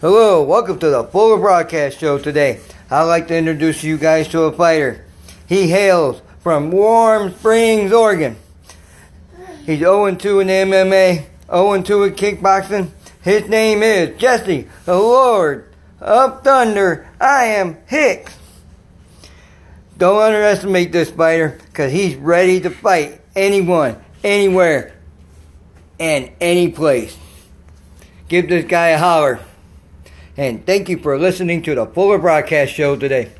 Hello, welcome to the Fuller Broadcast Show today. I'd like to introduce you guys to a fighter. He hails from Warm Springs, Oregon. He's 0-2 in MMA, 0-2 in kickboxing. His name is Jesse, the Lord of Thunder. I am Hicks. Don't underestimate this fighter because he's ready to fight anyone, anywhere, and any place. Give this guy a holler. And thank you for listening to the Fuller Broadcast Show today.